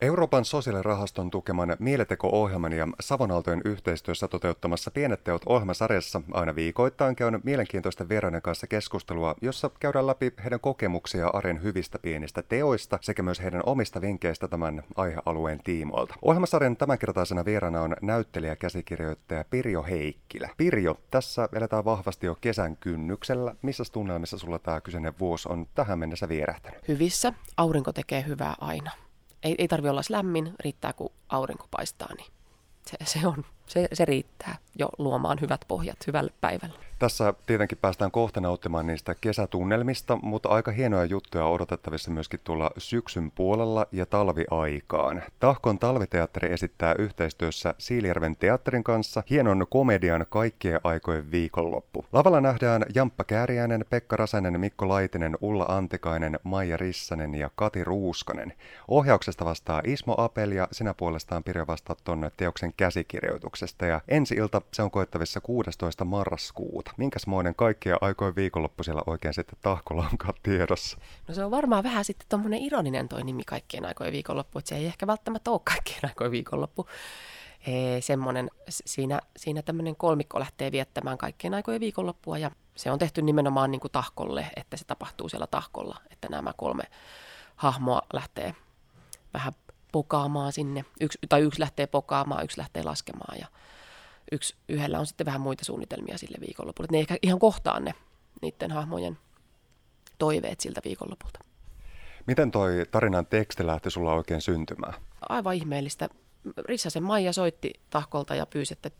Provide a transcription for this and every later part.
Euroopan sosiaalirahaston tukeman Mieleteko-ohjelman ja Savonaltojen yhteistyössä toteuttamassa Pienet teot ohjelmasarjassa aina viikoittain käyn mielenkiintoisten vieraiden kanssa keskustelua, jossa käydään läpi heidän kokemuksia arjen hyvistä pienistä teoista sekä myös heidän omista vinkkeistä tämän aihealueen tiimoilta. Ohjelmasarjan tämänkertaisena vieraana on näyttelijä käsikirjoittaja Pirjo Heikkilä. Pirjo, tässä eletään vahvasti jo kesän kynnyksellä. Missä tunnelmissa sulla tämä kyseinen vuosi on tähän mennessä vierähtänyt? Hyvissä. Aurinko tekee hyvää aina ei, ei tarvi olla lämmin, riittää kun aurinko paistaa, niin se, se, on, se, se riittää jo luomaan hyvät pohjat hyvälle päivälle. Tässä tietenkin päästään kohta nauttimaan niistä kesätunnelmista, mutta aika hienoja juttuja odotettavissa myöskin tuolla syksyn puolella ja talviaikaan. Tahkon talviteatteri esittää yhteistyössä Siilijärven teatterin kanssa hienon komedian kaikkien aikojen viikonloppu. Lavalla nähdään Jamppa Kääriäinen, Pekka Rasanen, Mikko Laitinen, Ulla Antikainen, Maija Rissanen ja Kati Ruuskanen. Ohjauksesta vastaa Ismo Apel ja sinä puolestaan Pirjo vastaat tuonne teoksen käsikirjoituksesta. Ja ensi ilta se on koettavissa 16. marraskuuta. Minkäsmoinen kaikkia aikojen viikonloppu siellä oikein sitten tahkolla onkaan tiedossa? No se on varmaan vähän sitten tuommoinen ironinen toi nimi kaikkien aikojen viikonloppu, että se ei ehkä välttämättä ole kaikkien aikojen viikonloppu. Ee, semmoinen, siinä, siinä tämmöinen kolmikko lähtee viettämään kaikkien aikojen viikonloppua ja se on tehty nimenomaan niin kuin tahkolle, että se tapahtuu siellä tahkolla, että nämä kolme hahmoa lähtee vähän pokaamaan sinne. Yksi, tai yksi lähtee pokaamaan, yksi lähtee laskemaan ja yksi, yhdellä on sitten vähän muita suunnitelmia sille viikonlopulle. Ne ehkä ihan kohtaa ne niiden hahmojen toiveet siltä viikonlopulta. Miten toi tarinan teksti lähti sulla oikein syntymään? Aivan ihmeellistä. Rissasen Maija soitti tahkolta ja pyysi, että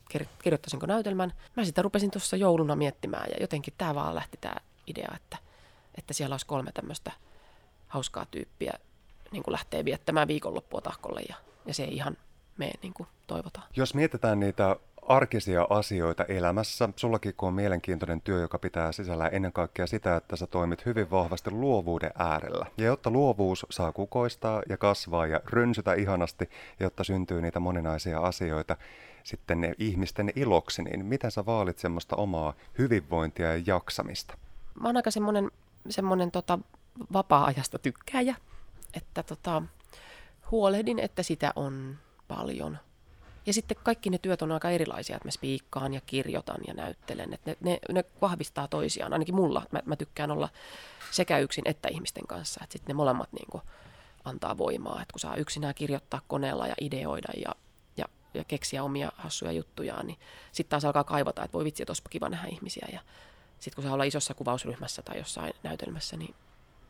kirjoittaisinko näytelmän. Mä sitä rupesin tuossa jouluna miettimään ja jotenkin tämä vaan lähti tämä idea, että, että siellä olisi kolme tämmöistä hauskaa tyyppiä niin kuin lähtee viettämään viikonloppua tahkolle ja, ja se ei ihan mene niin kuin toivotaan. Jos mietitään niitä arkisia asioita elämässä. Sullakin kun on mielenkiintoinen työ, joka pitää sisällä ennen kaikkea sitä, että sä toimit hyvin vahvasti luovuuden äärellä. Ja jotta luovuus saa kukoistaa ja kasvaa ja rynsytä ihanasti, jotta syntyy niitä moninaisia asioita sitten ne ihmisten iloksi, niin miten sä vaalit semmoista omaa hyvinvointia ja jaksamista? Mä oon aika semmoinen, semmoinen tota, vapaa-ajasta tykkääjä, että tota, huolehdin, että sitä on paljon – ja sitten kaikki ne työt on aika erilaisia, että mä spiikkaan ja kirjoitan ja näyttelen. Että ne, ne, ne vahvistaa toisiaan, ainakin mulla. Mä, mä tykkään olla sekä yksin että ihmisten kanssa. Että sitten ne molemmat niin kuin, antaa voimaa. Että kun saa yksinään kirjoittaa koneella ja ideoida ja, ja, ja keksiä omia hassuja juttujaan, niin sitten taas alkaa kaivata, että voi vitsi, että olisipa kiva nähdä ihmisiä. Ja sitten kun saa olla isossa kuvausryhmässä tai jossain näytelmässä, niin,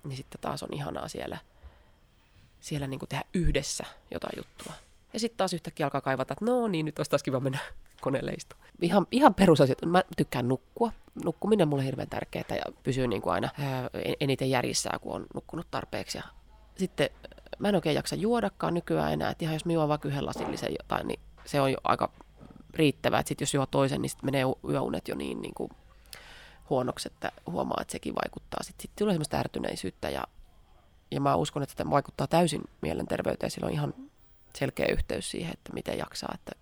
niin sitten taas on ihanaa siellä, siellä niin kuin tehdä yhdessä jotain juttua. Ja sitten taas yhtäkkiä alkaa kaivata, että no niin, nyt olisi taas kiva mennä koneelle istumaan. Ihan, ihan perusasiat. Mä tykkään nukkua. Nukkuminen on mulle hirveän tärkeää ja pysyy niin kuin aina eniten järjissä, kun on nukkunut tarpeeksi. Ja sitten mä en oikein jaksa juodakaan nykyään enää. Että ihan jos mä juon vaikka yhden lasillisen jotain, niin se on jo aika riittävää. Että sit jos juo toisen, niin sitten menee yöunet jo niin, niin kuin huonoksi, että huomaa, että sekin vaikuttaa. Sitten, sitten tulee semmoista ärtyneisyyttä ja, ja mä uskon, että tämä vaikuttaa täysin mielenterveyteen. Sillä on ihan selkeä yhteys siihen, että miten jaksaa, että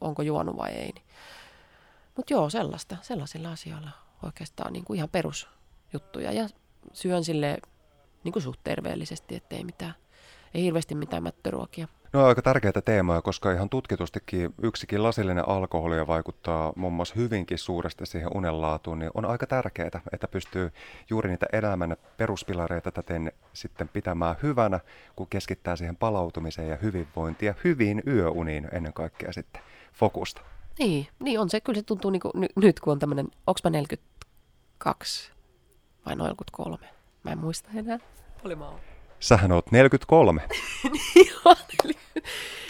onko juonut vai ei. Niin. Mutta joo, sellaista, sellaisilla asioilla oikeastaan niin kuin ihan perusjuttuja. Ja syön sille niin kuin suht terveellisesti, ettei mitään, ei hirveästi mitään mättöruokia. No aika tärkeitä teemoja, koska ihan tutkitustikin yksikin lasillinen alkoholi vaikuttaa muun muassa hyvinkin suuresti siihen unenlaatuun, niin on aika tärkeää, että pystyy juuri niitä elämän peruspilareita täten sitten pitämään hyvänä, kun keskittää siihen palautumiseen ja hyvinvointiin ja hyviin yöuniin ennen kaikkea sitten fokusta. Niin, niin on se. Kyllä se tuntuu niin kuin, n- nyt, kun on tämmöinen, onko mä 42 vai 43? Mä en muista enää. Oli mä Sähän oot 43.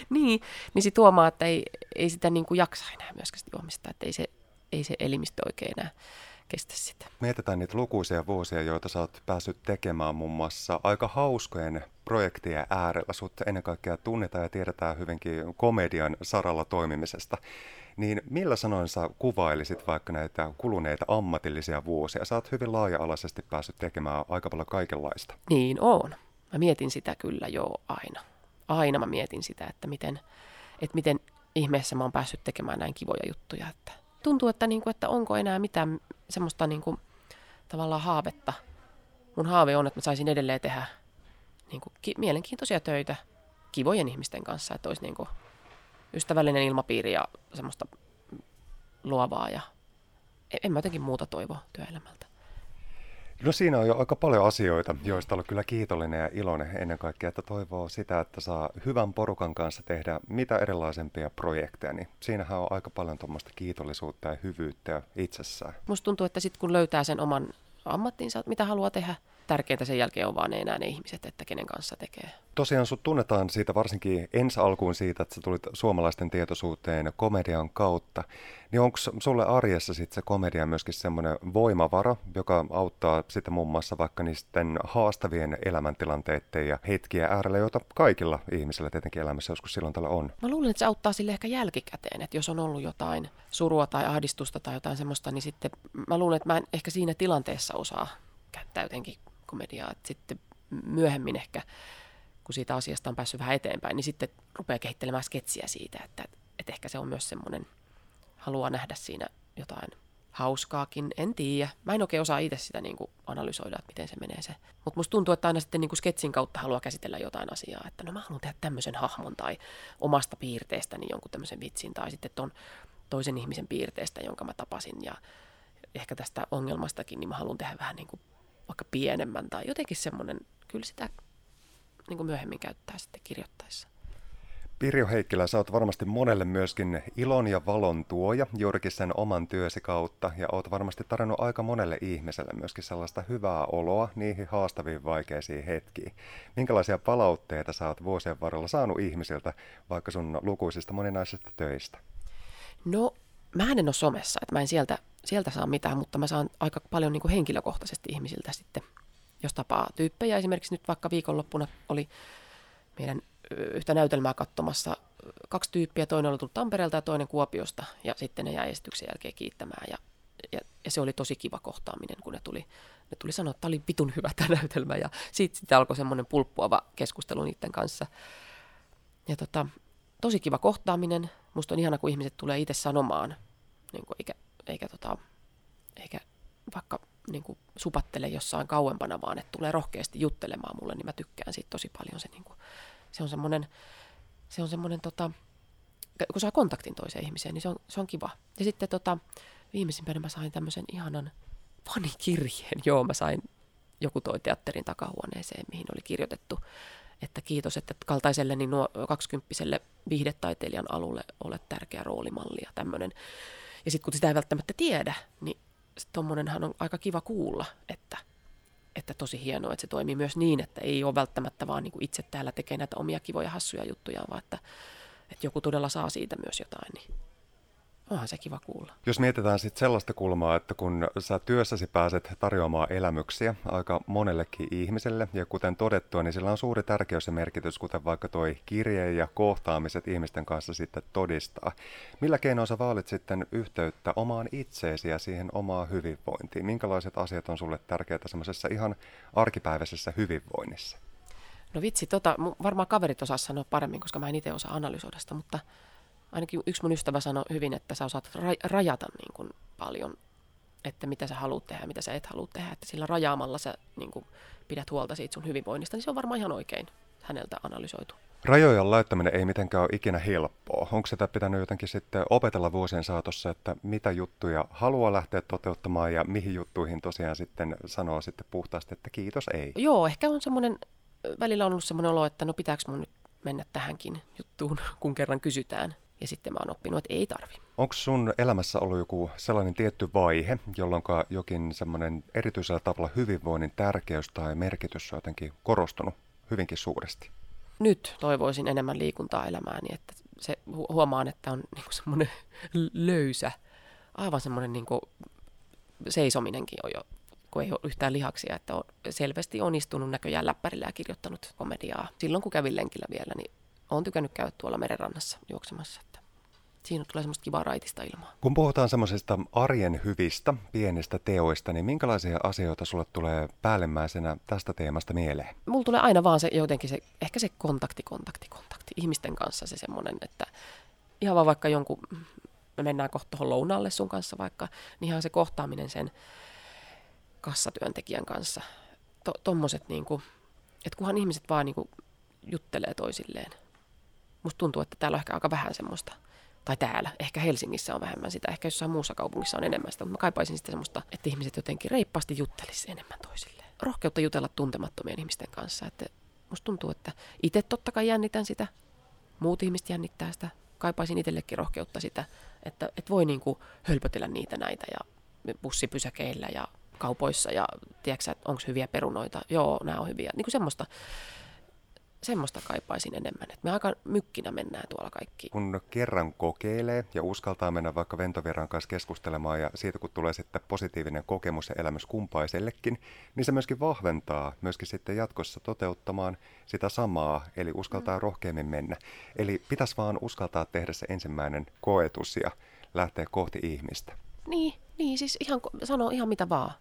niin, niin se tuomaa, että ei, ei sitä niin kuin jaksa enää myöskään juomista, että ei se, ei se elimistö oikein enää kestä sitä. Mietitään niitä lukuisia vuosia, joita sä oot päässyt tekemään muun muassa aika hauskojen projektien äärellä. Sut ennen kaikkea tunnetaan ja tiedetään hyvinkin komedian saralla toimimisesta. Niin millä sanoin sä kuvailisit vaikka näitä kuluneita ammatillisia vuosia? Sä oot hyvin laaja-alaisesti päässyt tekemään aika paljon kaikenlaista. Niin on. Mä mietin sitä kyllä jo aina. Aina mä mietin sitä, että miten, että miten ihmeessä mä oon päässyt tekemään näin kivoja juttuja. Että tuntuu, että, niin kuin, että onko enää mitään semmoista niin kuin, tavallaan haavetta. Mun haave on, että mä saisin edelleen tehdä niin kuin, ki- mielenkiintoisia töitä kivojen ihmisten kanssa, että olisi niin kuin ystävällinen ilmapiiri ja semmoista luovaa ja en mä jotenkin muuta toivo työelämältä. No siinä on jo aika paljon asioita, joista on kyllä kiitollinen ja iloinen ennen kaikkea, että toivoo sitä, että saa hyvän porukan kanssa tehdä mitä erilaisempia projekteja, niin siinähän on aika paljon tuommoista kiitollisuutta ja hyvyyttä itsessään. Musta tuntuu, että sitten kun löytää sen oman ammattinsa, mitä haluaa tehdä, tärkeintä sen jälkeen on vaan enää ne ihmiset, että kenen kanssa tekee. Tosiaan sut tunnetaan siitä varsinkin ensi alkuun siitä, että sä tulit suomalaisten tietoisuuteen komedian kautta. Niin onko sulle arjessa sitten se komedia myöskin semmoinen voimavara, joka auttaa sitten muun muassa vaikka niisten haastavien elämäntilanteiden ja hetkiä äärellä, joita kaikilla ihmisillä tietenkin elämässä joskus silloin tällä on? Mä luulen, että se auttaa sille ehkä jälkikäteen, että jos on ollut jotain surua tai ahdistusta tai jotain semmoista, niin sitten mä luulen, että mä en ehkä siinä tilanteessa osaa käyttää jotenkin komediaa. Että sitten myöhemmin ehkä, kun siitä asiasta on päässyt vähän eteenpäin, niin sitten rupeaa kehittelemään sketsiä siitä, että, että ehkä se on myös semmoinen, haluaa nähdä siinä jotain hauskaakin, en tiedä. Mä en oikein osaa itse sitä niin kuin analysoida, että miten se menee se. Mutta musta tuntuu, että aina sitten niin kuin sketsin kautta haluaa käsitellä jotain asiaa, että no mä haluan tehdä tämmöisen hahmon tai omasta piirteestäni jonkun tämmöisen vitsin tai sitten ton toisen ihmisen piirteestä, jonka mä tapasin ja ehkä tästä ongelmastakin, niin mä haluan tehdä vähän niin kuin vaikka pienemmän tai jotenkin semmoinen, kyllä sitä niin kuin myöhemmin käyttää sitten kirjoittaessa. Pirjo Heikkilä, sä oot varmasti monelle myöskin ilon ja valon tuoja juurikin sen oman työsi kautta ja oot varmasti tarjonnut aika monelle ihmiselle myöskin sellaista hyvää oloa niihin haastaviin vaikeisiin hetkiin. Minkälaisia palautteita sä oot vuosien varrella saanut ihmisiltä vaikka sun lukuisista moninaisista töistä? No, mä en ole somessa, että mä en sieltä sieltä saa mitään, mutta mä saan aika paljon niin kuin henkilökohtaisesti ihmisiltä sitten, jos tapaa tyyppejä. Esimerkiksi nyt vaikka viikonloppuna oli meidän yhtä näytelmää katsomassa kaksi tyyppiä, toinen oli tullut Tampereelta ja toinen Kuopiosta, ja sitten ne jäi esityksen jälkeen kiittämään, ja, ja, ja se oli tosi kiva kohtaaminen, kun ne tuli, ne tuli sanoa, että tämä oli vitun hyvä tämä näytelmä, ja sitten sit alkoi semmoinen pulppuava keskustelu niiden kanssa. Ja tota, tosi kiva kohtaaminen, musta on ihana, kun ihmiset tulee itse sanomaan, niin kuin, eikä eikä, tota, eikä vaikka niin kuin supattele jossain kauempana, vaan että tulee rohkeasti juttelemaan mulle, niin mä tykkään siitä tosi paljon. Se, niin kuin, se on semmoinen, se on semmoinen tota, kun saa kontaktin toiseen ihmiseen, niin se on, se on kiva. Ja sitten tota, viimeisimpänä mä sain tämmöisen ihanan fanikirjeen. Joo, mä sain joku toi teatterin takahuoneeseen, mihin oli kirjoitettu, että kiitos, että kaltaiselle niin nuo 20 viihdetaiteilijan alulle olet tärkeä roolimalli ja tämmöinen ja sitten kun sitä ei välttämättä tiedä, niin tuommoinenhan on aika kiva kuulla, että, että tosi hienoa, että se toimii myös niin, että ei ole välttämättä vaan niin kuin itse täällä tekee näitä omia kivoja hassuja juttuja, vaan että, että joku todella saa siitä myös jotain, niin onhan se kiva kuulla. Jos mietitään sitten sellaista kulmaa, että kun sä työssäsi pääset tarjoamaan elämyksiä aika monellekin ihmiselle, ja kuten todettua, niin sillä on suuri tärkeys ja merkitys, kuten vaikka toi kirje ja kohtaamiset ihmisten kanssa sitten todistaa. Millä keinoin sä vaalit sitten yhteyttä omaan itseesi ja siihen omaan hyvinvointiin? Minkälaiset asiat on sulle tärkeitä semmoisessa ihan arkipäiväisessä hyvinvoinnissa? No vitsi, tota, varmaan kaverit osaa sanoa paremmin, koska mä en itse osaa analysoida sitä, mutta ainakin yksi mun ystävä sanoi hyvin, että sä osaat rajata niin kuin paljon, että mitä sä haluat tehdä ja mitä sä et halua tehdä. Että sillä rajaamalla sä niin kuin pidät huolta siitä sun hyvinvoinnista, niin se on varmaan ihan oikein häneltä analysoitu. Rajojen laittaminen ei mitenkään ole ikinä helppoa. Onko sitä pitänyt jotenkin sitten opetella vuosien saatossa, että mitä juttuja haluaa lähteä toteuttamaan ja mihin juttuihin tosiaan sitten sanoo sitten puhtaasti, että kiitos ei? Joo, ehkä on semmoinen, välillä on ollut semmoinen olo, että no pitääkö mun nyt mennä tähänkin juttuun, kun kerran kysytään. Ja sitten mä oon oppinut, että ei tarvi. Onko sun elämässä ollut joku sellainen tietty vaihe, jolloin jokin semmoinen erityisellä tavalla hyvinvoinnin tärkeys tai merkitys on jotenkin korostunut hyvinkin suuresti? Nyt toivoisin enemmän liikuntaa elämääni, että se huomaan, että on niinku semmoinen löysä, aivan semmoinen niinku seisominenkin on jo kun ei ole yhtään lihaksia, että on selvästi onnistunut näköjään läppärillä ja kirjoittanut komediaa. Silloin kun kävin lenkillä vielä, niin olen tykännyt käydä tuolla merenrannassa juoksemassa siinä tulee semmoista kivaa raitista ilmaa. Kun puhutaan semmoisista arjen hyvistä, pienistä teoista, niin minkälaisia asioita sulle tulee päällimmäisenä tästä teemasta mieleen? Mulla tulee aina vaan se jotenkin se, ehkä se kontakti, kontakti, kontakti ihmisten kanssa se semmoinen, että ihan vaan vaikka jonkun, me mennään kohta tuohon lounalle sun kanssa vaikka, niin ihan se kohtaaminen sen kassatyöntekijän kanssa. To, tommoset niinku, että kunhan ihmiset vaan niinku juttelee toisilleen Musta tuntuu, että täällä on ehkä aika vähän semmoista. Tai täällä. Ehkä Helsingissä on vähemmän sitä. Ehkä jossain muussa kaupungissa on enemmän sitä. Mutta mä kaipaisin sitä semmoista, että ihmiset jotenkin reippaasti juttelisi enemmän toisilleen. Rohkeutta jutella tuntemattomien ihmisten kanssa. Että musta tuntuu, että itse totta kai jännitän sitä. Muut ihmiset jännittää sitä. Kaipaisin itsellekin rohkeutta sitä, että, että voi niin kuin hölpötellä niitä näitä ja bussipysäkeillä ja kaupoissa ja tiedätkö onko hyviä perunoita. Joo, nämä on hyviä. Niin kuin semmoista semmoista kaipaisin enemmän, että me aika mykkinä mennään tuolla kaikki. Kun kerran kokeilee ja uskaltaa mennä vaikka ventovieran kanssa keskustelemaan ja siitä kun tulee sitten positiivinen kokemus ja elämys kumpaisellekin, niin se myöskin vahventaa myöskin sitten jatkossa toteuttamaan sitä samaa, eli uskaltaa mm. rohkeammin mennä. Eli pitäisi vaan uskaltaa tehdä se ensimmäinen koetus ja lähteä kohti ihmistä. Niin, niin siis ihan, sano ihan mitä vaan.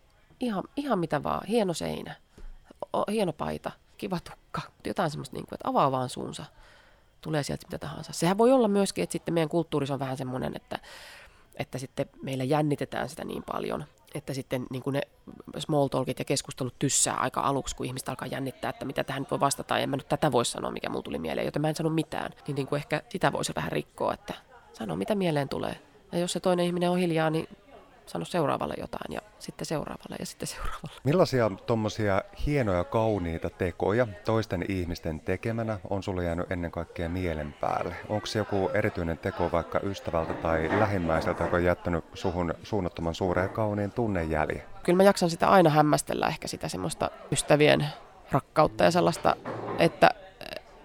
Ihan, ihan mitä vaan. Hieno seinä, o, hieno paita, kiva tukka, jotain semmoista, niin kuin, että avaa vaan suunsa, tulee sieltä mitä tahansa. Sehän voi olla myöskin, että sitten meidän kulttuurissa on vähän semmoinen, että, että sitten meillä jännitetään sitä niin paljon, että sitten niin kuin ne small talkit ja keskustelut tyssää aika aluksi, kun ihmistä alkaa jännittää, että mitä tähän nyt voi vastata, ja en mä nyt tätä voi sanoa, mikä mulla tuli mieleen, joten mä en sano mitään, niin, niin kuin ehkä sitä voisi vähän rikkoa, että sano mitä mieleen tulee. Ja jos se toinen ihminen on hiljaa, niin sano seuraavalle jotain ja sitten seuraavalle ja sitten seuraavalle. Millaisia tuommoisia hienoja, kauniita tekoja toisten ihmisten tekemänä on sulle jäänyt ennen kaikkea mielen päälle? Onko se joku erityinen teko vaikka ystävältä tai lähimmäiseltä, joka on jättänyt suhun suunnattoman suuren ja kauniin tunnejäljen? Kyllä mä jaksan sitä aina hämmästellä ehkä sitä semmoista ystävien rakkautta ja sellaista, että,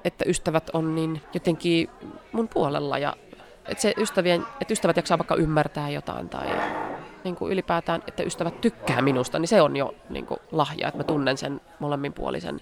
että ystävät on niin jotenkin mun puolella ja että, se ystävien, että ystävät jaksaa vaikka ymmärtää jotain tai niin kuin ylipäätään, että ystävät tykkää minusta, niin se on jo niin kuin lahja, että mä tunnen sen molemminpuolisen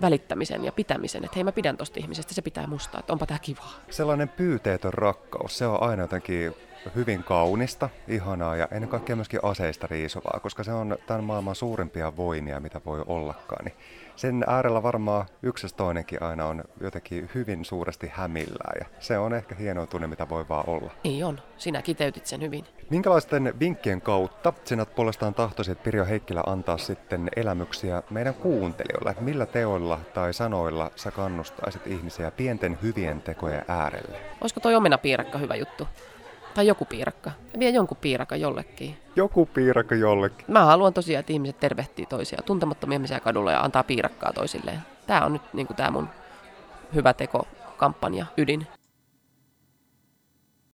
välittämisen ja pitämisen, että hei mä pidän tosta ihmisestä, se pitää musta, että onpa tää kivaa. Sellainen pyyteetön rakkaus, se on aina jotenkin hyvin kaunista, ihanaa ja ennen kaikkea myöskin aseista riisuvaa, koska se on tämän maailman suurimpia voimia, mitä voi ollakaan. Niin sen äärellä varmaan yksi toinenkin aina on jotenkin hyvin suuresti hämillään ja se on ehkä hieno tunne, mitä voi vaan olla. Niin on, sinä kiteytit sen hyvin. Minkälaisten vinkkien kautta sinä puolestaan tahtoisit Pirjo Heikkilä antaa sitten elämyksiä meidän kuuntelijoille? Millä teoilla tai sanoilla sä kannustaisit ihmisiä pienten hyvien tekojen äärelle? Olisiko toi omenapiirakka hyvä juttu? Tai joku piirakka. Vie jonkun piirakka jollekin. Joku piirakka jollekin. Mä haluan tosiaan, että ihmiset tervehtii toisia, tuntemattomia ihmisiä kadulla ja antaa piirakkaa toisilleen. Tämä on nyt niin tämä mun hyvä teko kampanja ydin.